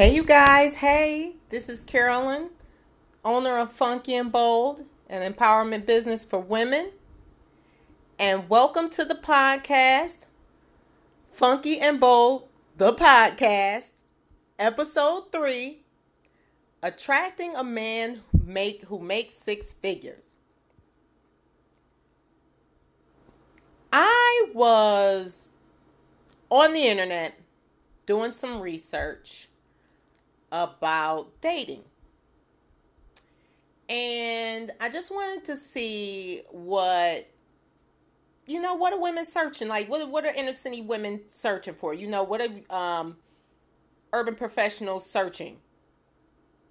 Hey, you guys. Hey, this is Carolyn, owner of Funky and Bold, an empowerment business for women. And welcome to the podcast, Funky and Bold, the podcast, episode three Attracting a Man who, make, who makes six figures. I was on the internet doing some research about dating. And I just wanted to see what you know, what are women searching? Like what what are inner city women searching for? You know, what are um urban professionals searching?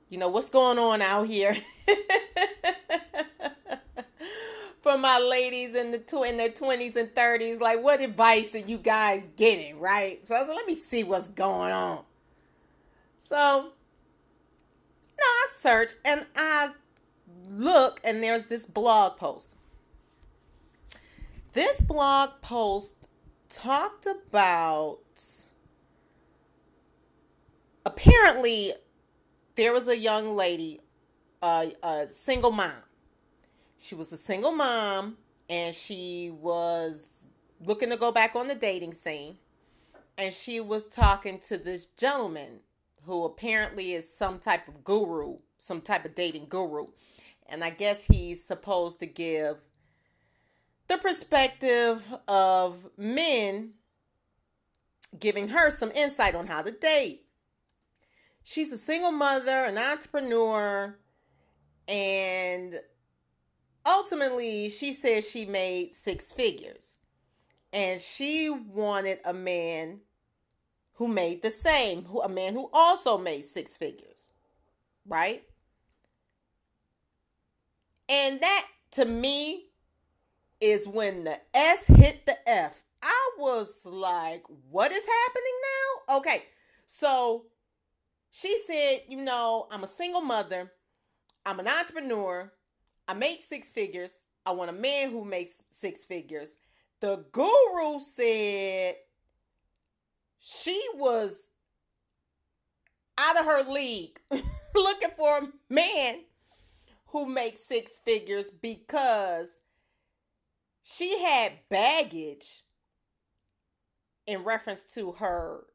You know, what's going on out here? For my ladies in the tw- in their 20s and 30s, like what advice are you guys getting, right? So I was like, let me see what's going on. So, no, I search and I look, and there's this blog post. This blog post talked about apparently there was a young lady, a single mom. She was a single mom and she was looking to go back on the dating scene. And she was talking to this gentleman who apparently is some type of guru, some type of dating guru. And I guess he's supposed to give the perspective of men giving her some insight on how to date. She's a single mother, an entrepreneur, and ultimately she says she made six figures. And she wanted a man who made the same, who a man who also made six figures, right? And that to me is when the S hit the F. I was like, what is happening now? Okay, so she said, you know, I'm a single mother, I'm an entrepreneur, I make six figures, I want a man who makes six figures. The guru said, she was out of her league looking for a man who makes six figures because she had baggage in reference to her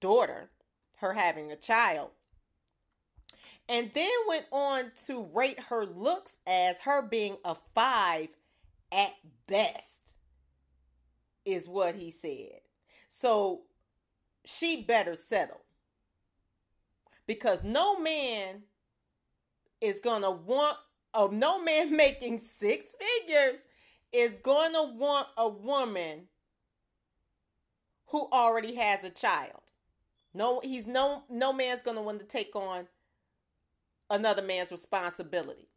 daughter, her having a child. And then went on to rate her looks as her being a five at best, is what he said. So she better settle. Because no man is going to want, oh, no man making six figures is going to want a woman who already has a child. No, he's no no man's going to want to take on another man's responsibility.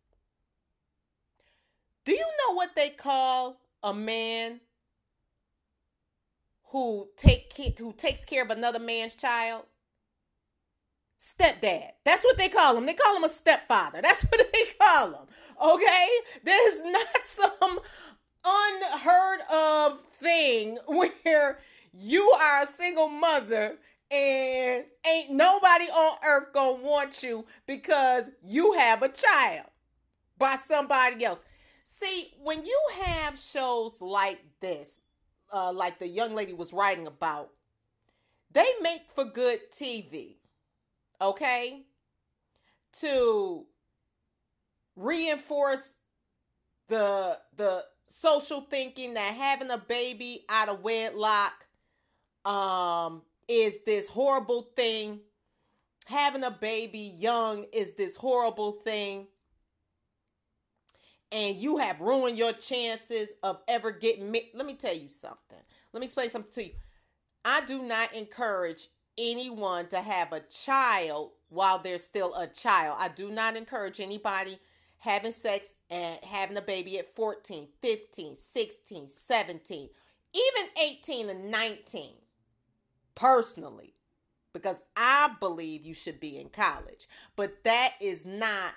Do you know what they call a man who take who takes care of another man's child? Stepdad. That's what they call him. They call him a stepfather. That's what they call him. Okay? There's not some unheard of thing where you are a single mother and ain't nobody on earth gonna want you because you have a child by somebody else. See, when you have shows like this, uh, like the young lady was writing about, they make for good TV, okay? To reinforce the the social thinking that having a baby out of wedlock um is this horrible thing having a baby young is this horrible thing and you have ruined your chances of ever getting me let me tell you something. Let me explain something to you. I do not encourage anyone to have a child while they're still a child. I do not encourage anybody having sex and having a baby at 14, 15, 16, 17, even 18 and 19, personally, because I believe you should be in college. But that is not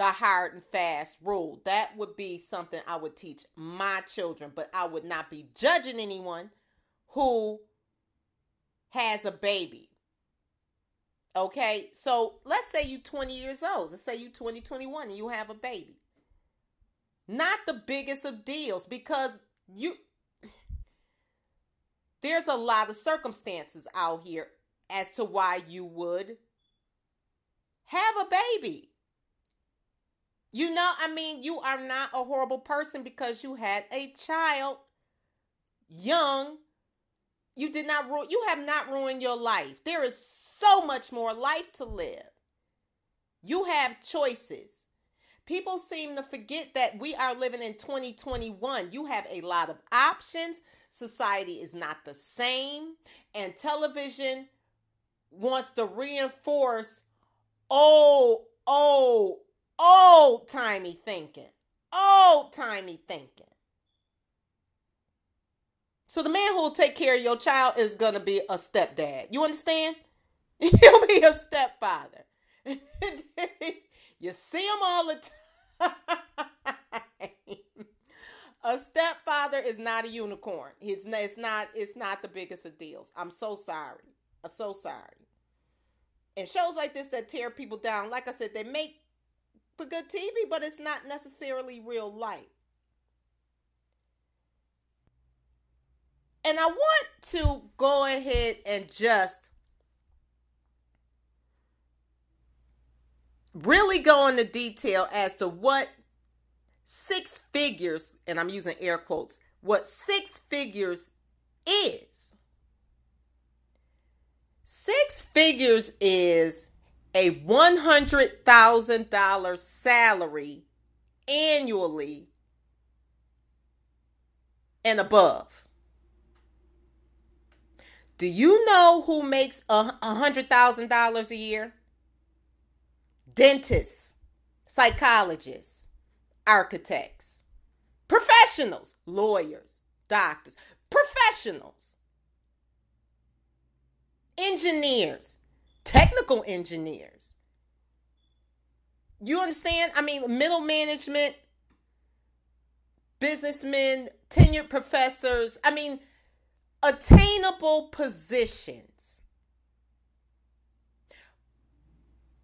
the hard and fast rule. That would be something I would teach my children, but I would not be judging anyone who has a baby. Okay, so let's say you're 20 years old. Let's say you 20, 21 and you have a baby. Not the biggest of deals because you there's a lot of circumstances out here as to why you would have a baby. You know, I mean, you are not a horrible person because you had a child young. You did not ruin you have not ruined your life. There is so much more life to live. You have choices. People seem to forget that we are living in 2021. You have a lot of options. Society is not the same. And television wants to reinforce oh, old, old timey thinking. Old timey thinking. So the man who will take care of your child is going to be a stepdad. You understand? He'll be a stepfather. you see him all the time. a stepfather is not a unicorn. It's not, it's not it's not the biggest of deals. I'm so sorry. I'm so sorry. And shows like this that tear people down, like I said, they make good TV, but it's not necessarily real life. And I want to go ahead and just really go into detail as to what six figures, and I'm using air quotes, what six figures is. Six figures is a $100,000 salary annually and above. Do you know who makes a $100,000 a year? dentists, psychologists, architects, professionals, lawyers, doctors, professionals, engineers, technical engineers. You understand? I mean, middle management, businessmen, tenured professors. I mean, attainable positions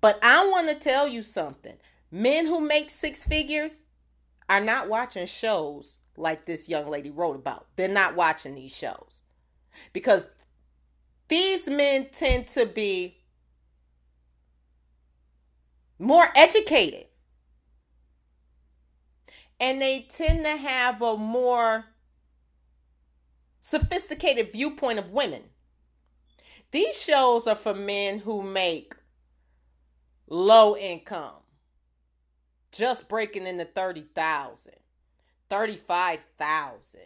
But I want to tell you something. Men who make six figures are not watching shows like this young lady wrote about. They're not watching these shows because these men tend to be more educated and they tend to have a more sophisticated viewpoint of women. These shows are for men who make low income, just breaking into 30,000, 35,000.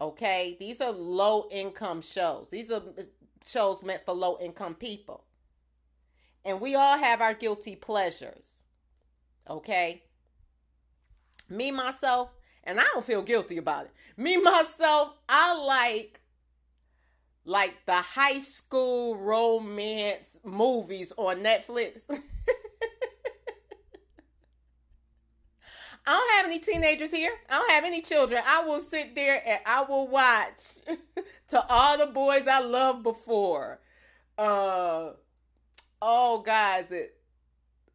Okay, these are low income shows. These are uh, shows meant for low income people. And we all have our guilty pleasures. Okay? Me, myself, and I don't feel guilty about it. Me, myself, I like like the high school romance movies on Netflix. I don't have any teenagers here. I don't have any children. I will sit there and I will watch to all the boys I loved before. Uh oh guys, it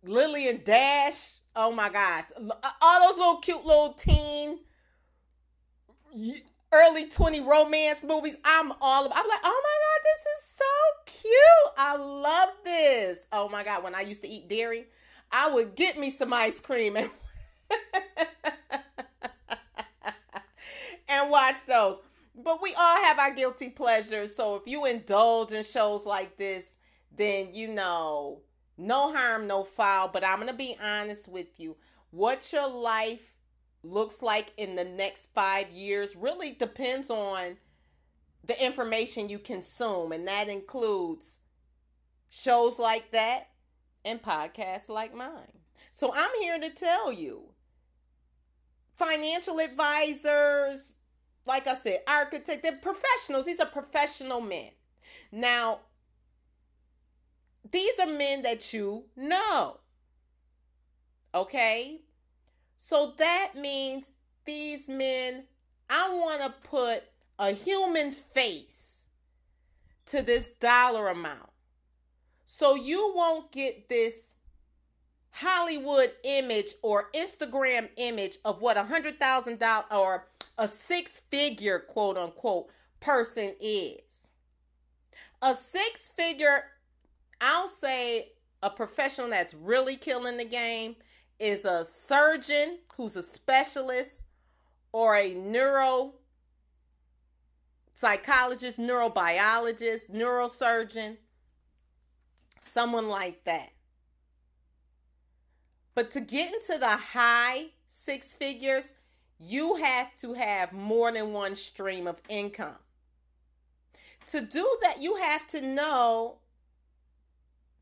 Lily and Dash. Oh my gosh. Uh, all those little cute little teen early 20 romance movies. I'm all About, I'm like, oh my God, this is so cute. I love this. Oh my God, when I used to eat dairy, I would get me some ice cream and and watch those. But we all have our guilty pleasures. So if you indulge in shows like this, then you know, no harm, no foul. But I'm gonna be honest with you. What your life looks like in the next five years really depends on the information you consume, and that includes shows like that and podcasts like mine. So I'm here to tell you financial advisors, like I said, architects, they're professionals. These are professional men. Now, these are men that you know. Okay? So that means these men, I want to put a human face to this dollar amount. So you won't get this Hollywood image or Instagram image of what a hundred thousand dollar or a six figure quote unquote person is. A six figure, I'll say a professional that's really killing the game is a surgeon who's a specialist or a neuro psychologist, neurobiologist, neurosurgeon, someone like that. But to get into the high six figures, you have to have more than one stream of income. To do that, you have to know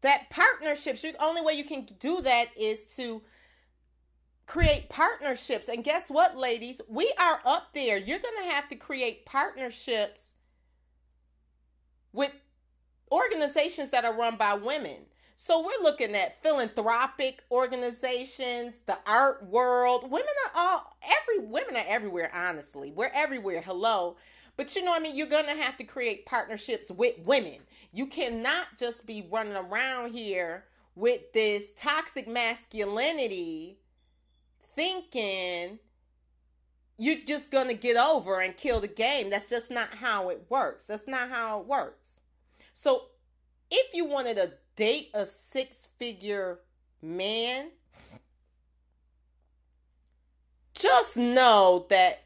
that partnerships, the only way you can do that is to create partnerships. And guess what, ladies? We are up there. You're going to have to create partnerships with organizations that are run by women. So we're looking at philanthropic organizations, the art world. Women are all every women are everywhere, honestly. We're everywhere. Hello. But you know what I mean? You're to have to create partnerships with women. You cannot just be running around here with this toxic masculinity thinking you're just to get over and kill the game. That's just not how it works. That's not how it works. So if you wanted to date a six figure man, just know that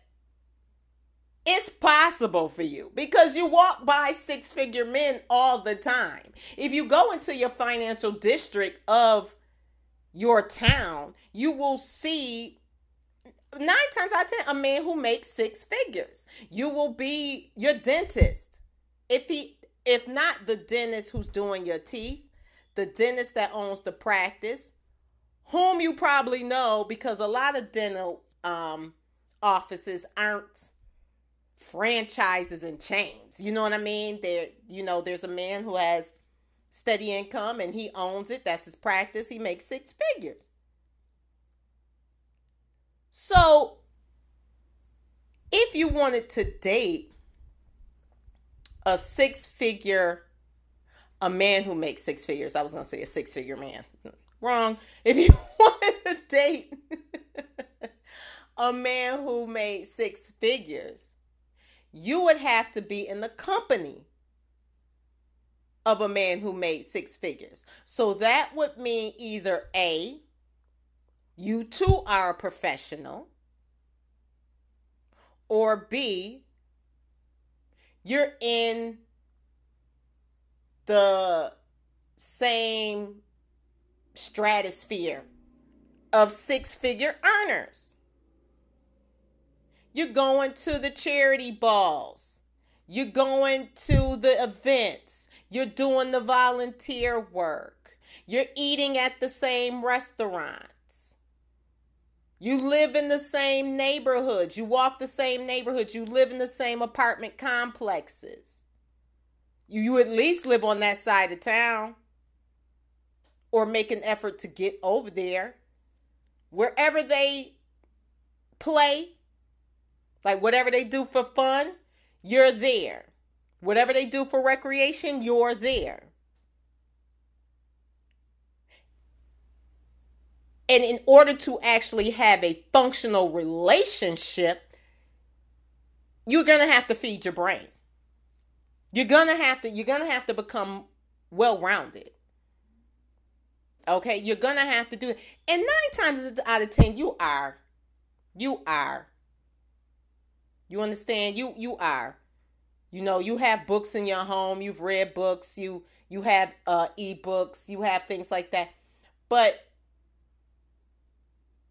it's possible for you because you walk by six figure men all the time. If you go into your financial district of your town, you will see nine times out of ten a man who makes six figures. You will be your dentist. If he if not the dentist who's doing your teeth, the dentist that owns the practice, whom you probably know because a lot of dental um, offices aren't franchises and chains. You know what I mean? There, you know, there's a man who has steady income and he owns it. That's his practice. He makes six figures. So, if you wanted to date a six figure a man who makes six figures. I was going to say a six figure man. Wrong. If you wanted to date a man who made six figures, you would have to be in the company of a man who made six figures. So that would mean either A, you too are a professional, or B, you're in the same stratosphere of six figure earners. You're going to the charity balls. You're going to the events. You're doing the volunteer work. You're eating at the same restaurants. You live in the same neighborhoods. You walk the same neighborhoods. You live in the same apartment complexes. You, you at least live on that side of town or make an effort to get over there. Wherever they play, like whatever they do for fun, you're there. Whatever they do for recreation, you're there. And in order to actually have a functional relationship, you're going to have to feed your brain. You're gonna have to you're gonna have to become well rounded. Okay, you're gonna have to do it. And nine times out of ten, you are. You are. You understand? You you are. You know, you have books in your home, you've read books, you you have uh ebooks, you have things like that. But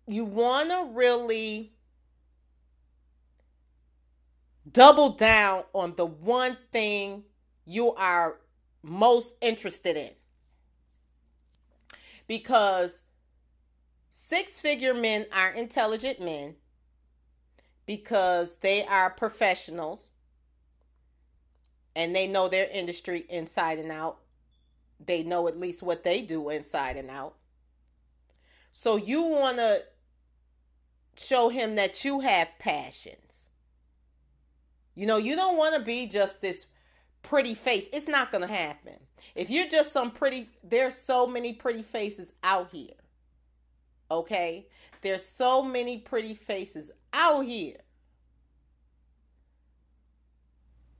you wanna really double down on the one thing you are most interested in. Because six figure men are intelligent men because they are professionals and they know their industry inside and out. They know at least what they do inside and out. So you want to show him that you have passions. You know, you don't want to be just this pretty face. It's not going to happen. If you're just some pretty, there's so many pretty faces out here. Okay? There's so many pretty faces out here.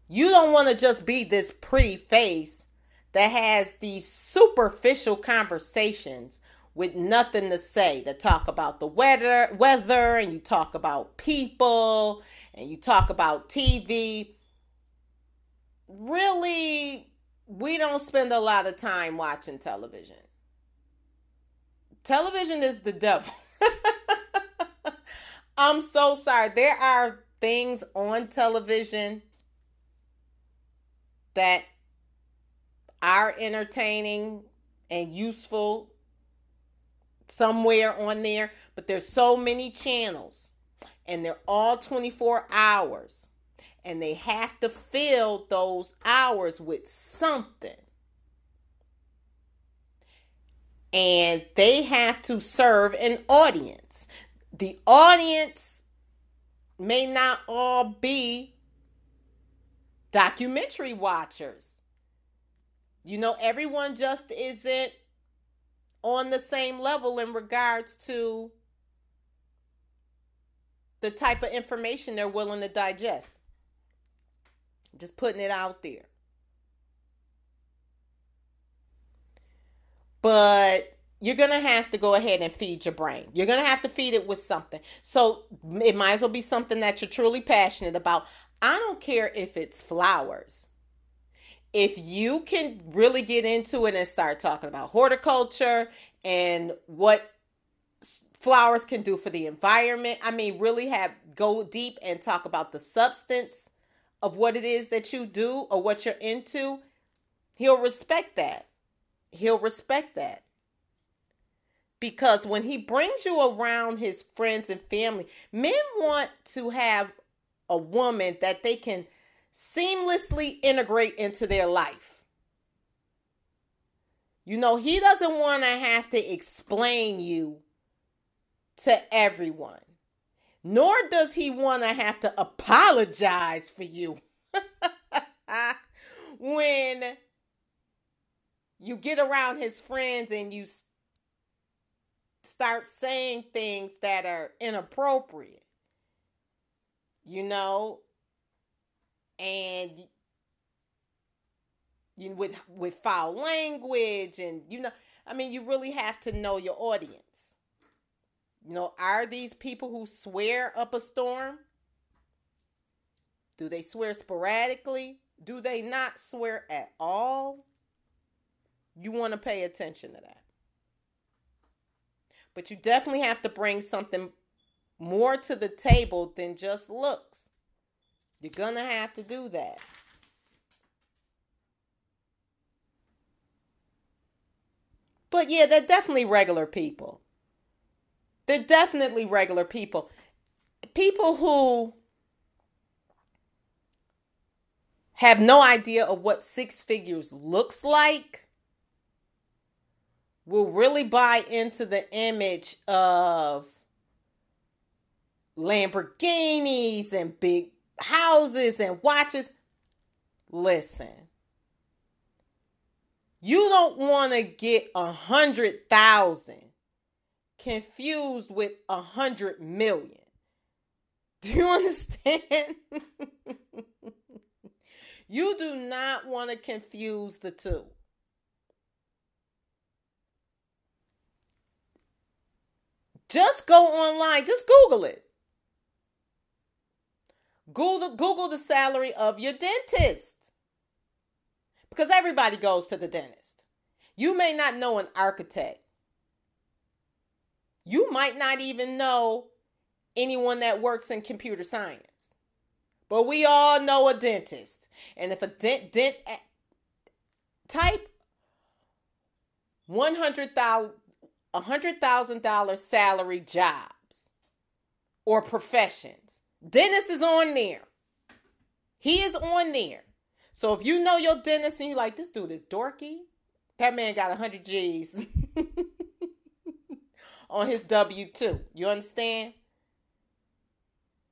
You don't want to just be this pretty face that has these superficial conversations with nothing to say. To talk about the weather weather and you talk about people and you talk about TV really we don't spend a lot of time watching television. Television is the devil I'm so sorry there are things on television that are entertaining and useful somewhere on there, but there's so many channels and they're all 24 hours and they have to fill those hours with something. And they have to serve an audience. The audience may not all be documentary watchers. You know, everyone just isn't on the same level in regards to the type of information they're willing to digest. Just putting it out there. But you're going to have to go ahead and feed your brain. You're going to have to feed it with something. So it might as well be something that you're truly passionate about. I don't care if it's flowers if you can really get into it and start talking about horticulture and what flowers can do for the environment, I mean, really have go deep and talk about the substance of what it is that you do or what you're into, he'll respect that. He'll respect that. Because when he brings you around his friends and family, men want to have a woman that they can seamlessly integrate into their life. You know, he doesn't want to have to explain you to everyone, nor does he want to have to apologize for you when you get around his friends and you start saying things that are inappropriate. You know, and you with with foul language and you know i mean you really have to know your audience. You know are these people who swear up a storm? Do they swear sporadically? Do they not swear at all? You want to pay attention to that but you definitely have to bring something more to the table than just looks you're going to have to do that. But yeah, they're definitely regular people. They're definitely regular people. People who have no idea of what six figures looks like will really buy into the image of Lamborghinis and big houses and watches. Listen, you don't want to get a hundred thousand confused with a hundred million. Do you understand? you do not want to confuse the two. Just go online, just Google it. Google, Google the salary of your dentist. Because everybody goes to the dentist. You may not know an architect. You might not even know anyone that works in computer science. But we all know a dentist. And if a dent, dent type $100,000 $100,000 salary jobs or professions Dennis is on there. He is on there. So if you know your dentist and you're like this dude is dorky, that man got 100 G's on his W 2. You understand?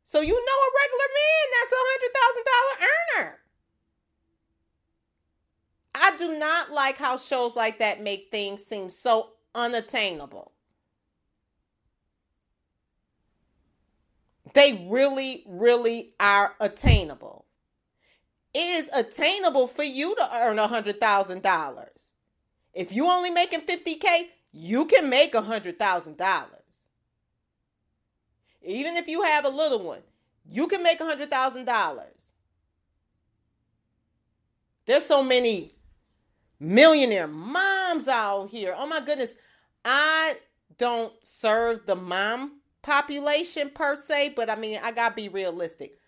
So you know a regular man that's a $100,000 earner. I do not like how shows like that make things seem so unattainable. They really, really are attainable. It is attainable for you to earn a hundred thousand dollars. If you only making 50k, you can make a hundred thousand dollars. Even if you have a little one, you can make a hundred thousand dollars. There's so many millionaire moms out here. Oh my goodness. I don't serve the mom population per se, but I mean, I gotta be realistic.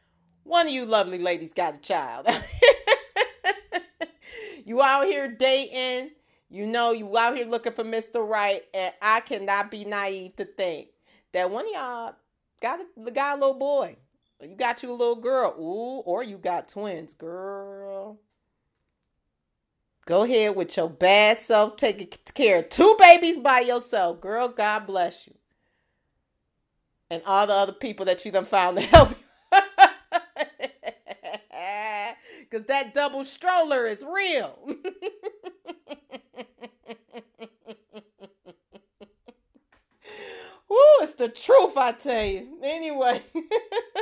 One of you lovely ladies got a child. you out here dating, you know, you out here looking for Mr. Right, and I cannot be naive to think that one of y'all got a, got a little boy. You got you a little girl. Ooh, or you got twins, girl. Go ahead with your bad self, taking care of two babies by yourself. Girl, God bless you and all the other people that you done found to help Because that double stroller is real. Woo, it's the truth, I tell you. Anyway.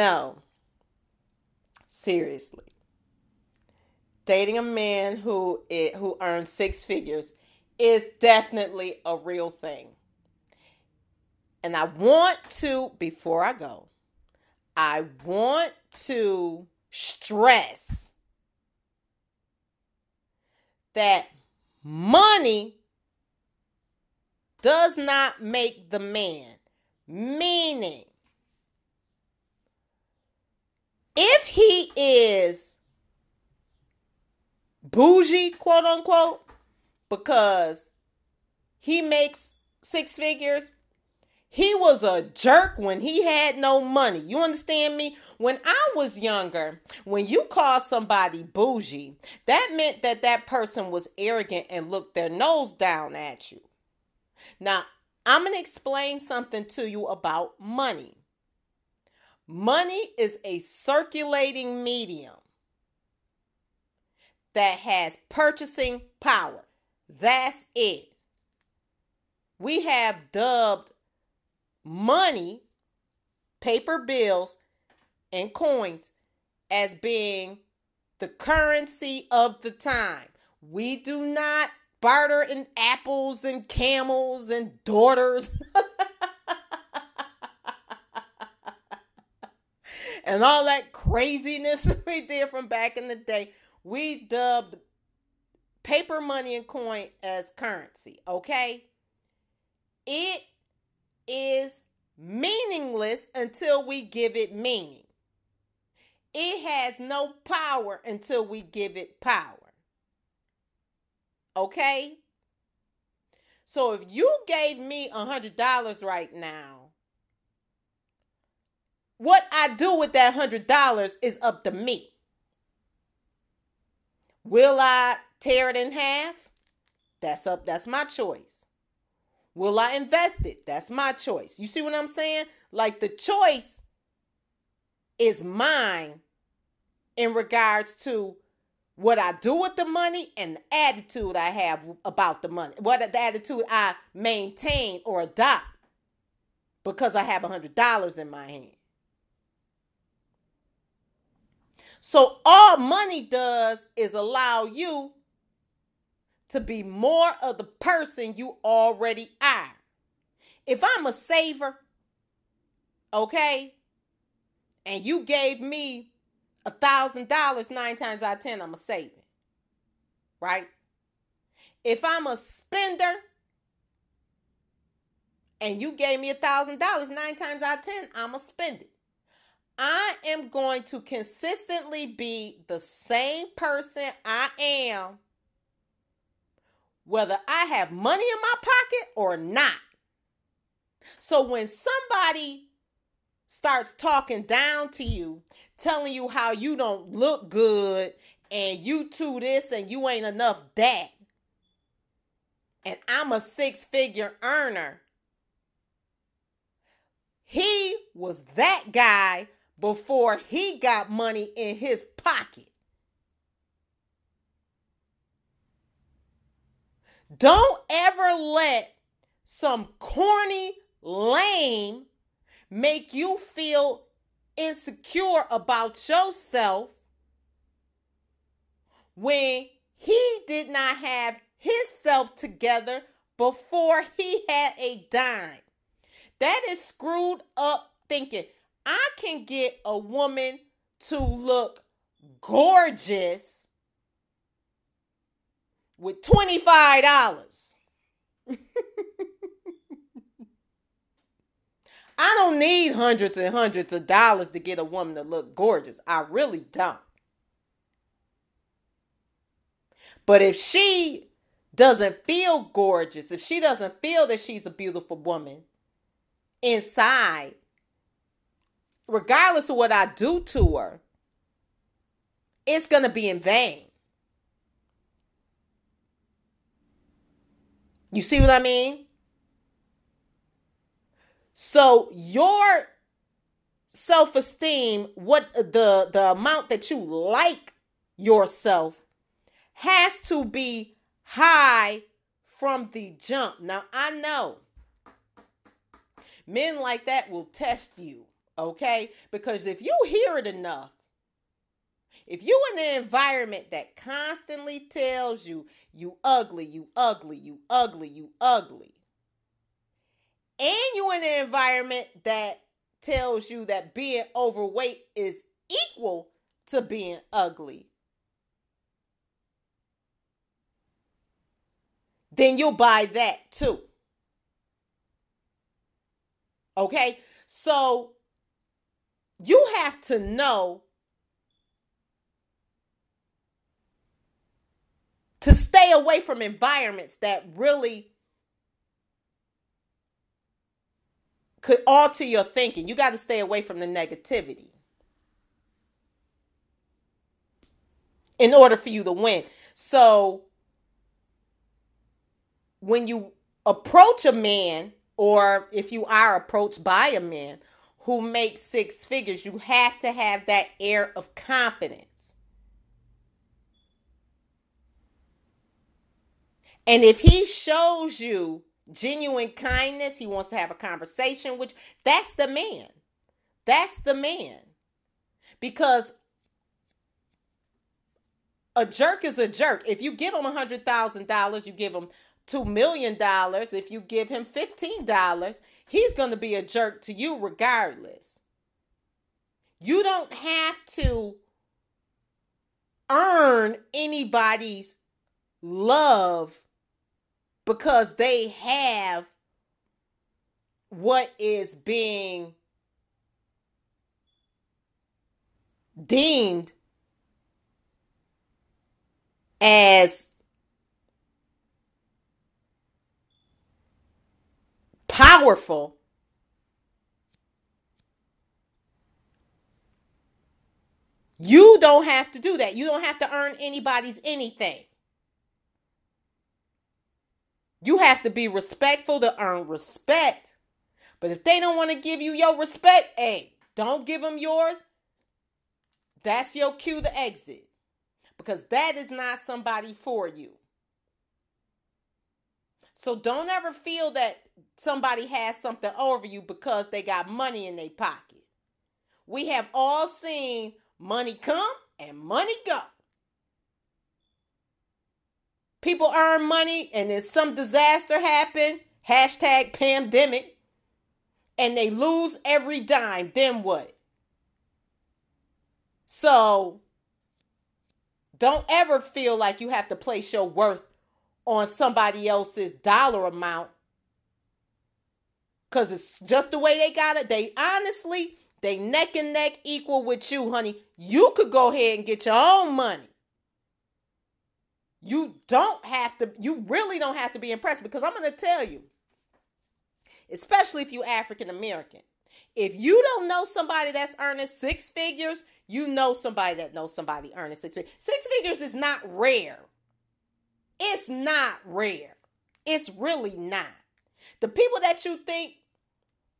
no. Seriously dating a man who it, who earns six figures is definitely a real thing. And I want to before I go, I want to stress that money does not make the man. Meaning, if he is bougie, quote unquote, because he makes six figures. He was a jerk when he had no money. You understand me? When I was younger, when you called somebody bougie, that meant that that person was arrogant and looked their nose down at you. Now, I'm going to explain something to you about money. Money is a circulating medium that has purchasing power. That's it. We have dubbed money, paper bills, and coins as being the currency of the time. We do not barter in apples and camels and daughters. and all that craziness we did from back in the day we dubbed paper money and coin as currency, okay? It is meaningless until we give it meaning. It has no power until we give it power. Okay? So if you gave me a $100 right now, what I do with that $100 is up to me. Will I tear it in half? That's up. That's my choice. Will I invest it? That's my choice. You see what I'm saying? Like the choice is mine in regards to what I do with the money and the attitude I have about the money. What the attitude I maintain or adopt because I have a hundred dollars in my hand. So all money does is allow you to be more of the person you already are. If I'm a saver, okay, and you gave me a thousand dollars nine times out of ten, I'm a saving. Right? If I'm a spender and you gave me a thousand dollars nine times out of ten, I'm a spend it. I am going to consistently be the same person I am, whether I have money in my pocket or not. So when somebody starts talking down to you, telling you how you don't look good and you too this and you ain't enough that, and I'm a six figure earner, he was that guy before he got money in his pocket. Don't ever let some corny lame make you feel insecure about yourself when he did not have his self together before he had a dime. That is screwed up thinking. I can get a woman to look gorgeous with $25. I don't need hundreds and hundreds of dollars to get a woman to look gorgeous. I really don't. But if she doesn't feel gorgeous, if she doesn't feel that she's a beautiful woman inside, regardless of what I do to her, it's going to be in vain. You see what I mean? So your self-esteem, what the the amount that you like yourself has to be high from the jump. Now I know men like that will test you, okay? Because if you hear it enough, if you in an environment that constantly tells you you ugly, you ugly, you ugly, you ugly, and you in an environment that tells you that being overweight is equal to being ugly, then you'll buy that too. Okay? So you have to know to stay away from environments that really could alter your thinking. You got to stay away from the negativity in order for you to win. So when you approach a man, or if you are approached by a man who makes six figures, you have to have that air of confidence. And if he shows you genuine kindness. He wants to have a conversation with that's the man. That's the man. Because a jerk is a jerk. If you give him a hundred thousand dollars, you give him two million dollars. If you give him fifteen dollars, he's going to be a jerk to you regardless. You don't have to earn anybody's love because they have what is being deemed as powerful you don't have to do that you don't have to earn anybody's anything you have to be respectful to earn respect. But if they don't want to give you your respect, hey, don't give them yours. That's your cue to exit. Because that is not somebody for you. So don't ever feel that somebody has something over you because they got money in their pocket. We have all seen money come and money go people earn money and then some disaster happen, hashtag pandemic, and they lose every dime, then what? So don't ever feel like you have to place your worth on somebody else's dollar amount because it's just the way they got it. They honestly, they neck and neck equal with you, honey. You could go ahead and get your own money. You don't have to, you really don't have to be impressed because I'm going to tell you, especially if you're African American, if you don't know somebody that's earning six figures, you know somebody that knows somebody earning six figures. Six figures is not rare. It's not rare. It's really not. The people that you think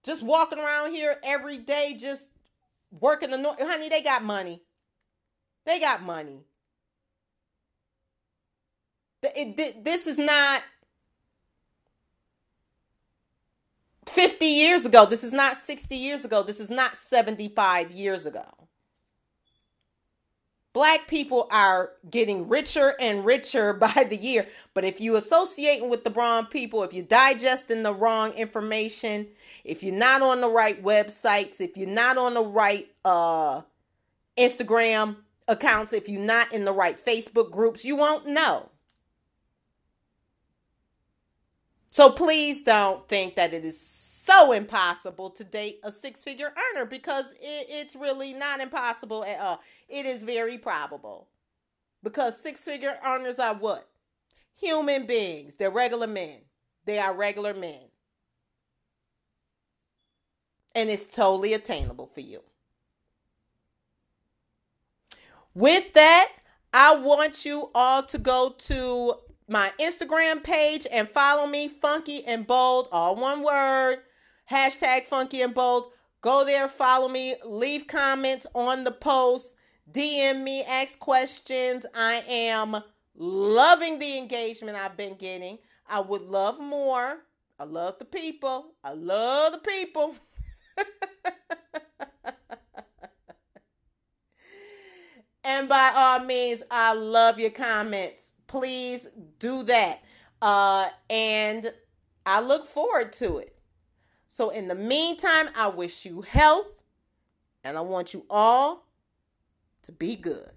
just walking around here every day, just working the north. Honey, they got money. They got money. This is not 50 years ago. This is not 60 years ago. This is not 75 years ago. Black people are getting richer and richer by the year. But if you associating with the wrong people, if you're digesting the wrong information, if you're not on the right websites, if you're not on the right uh, Instagram accounts, if you're not in the right Facebook groups, you won't know. So please don't think that it is so impossible to date a six figure earner because it, it's really not impossible at all. It is very probable. Because six figure earners are what? Human beings. They're regular men. They are regular men. And it's totally attainable for you. With that, I want you all to go to my Instagram page and follow me, Funky and Bold, all one word. Hashtag Funky and Bold. Go there, follow me, leave comments on the post, DM me, ask questions. I am loving the engagement I've been getting. I would love more. I love the people. I love the people. and by all means, I love your comments please do that. Uh, and I look forward to it. So, in the meantime, I wish you health and I want you all to be good.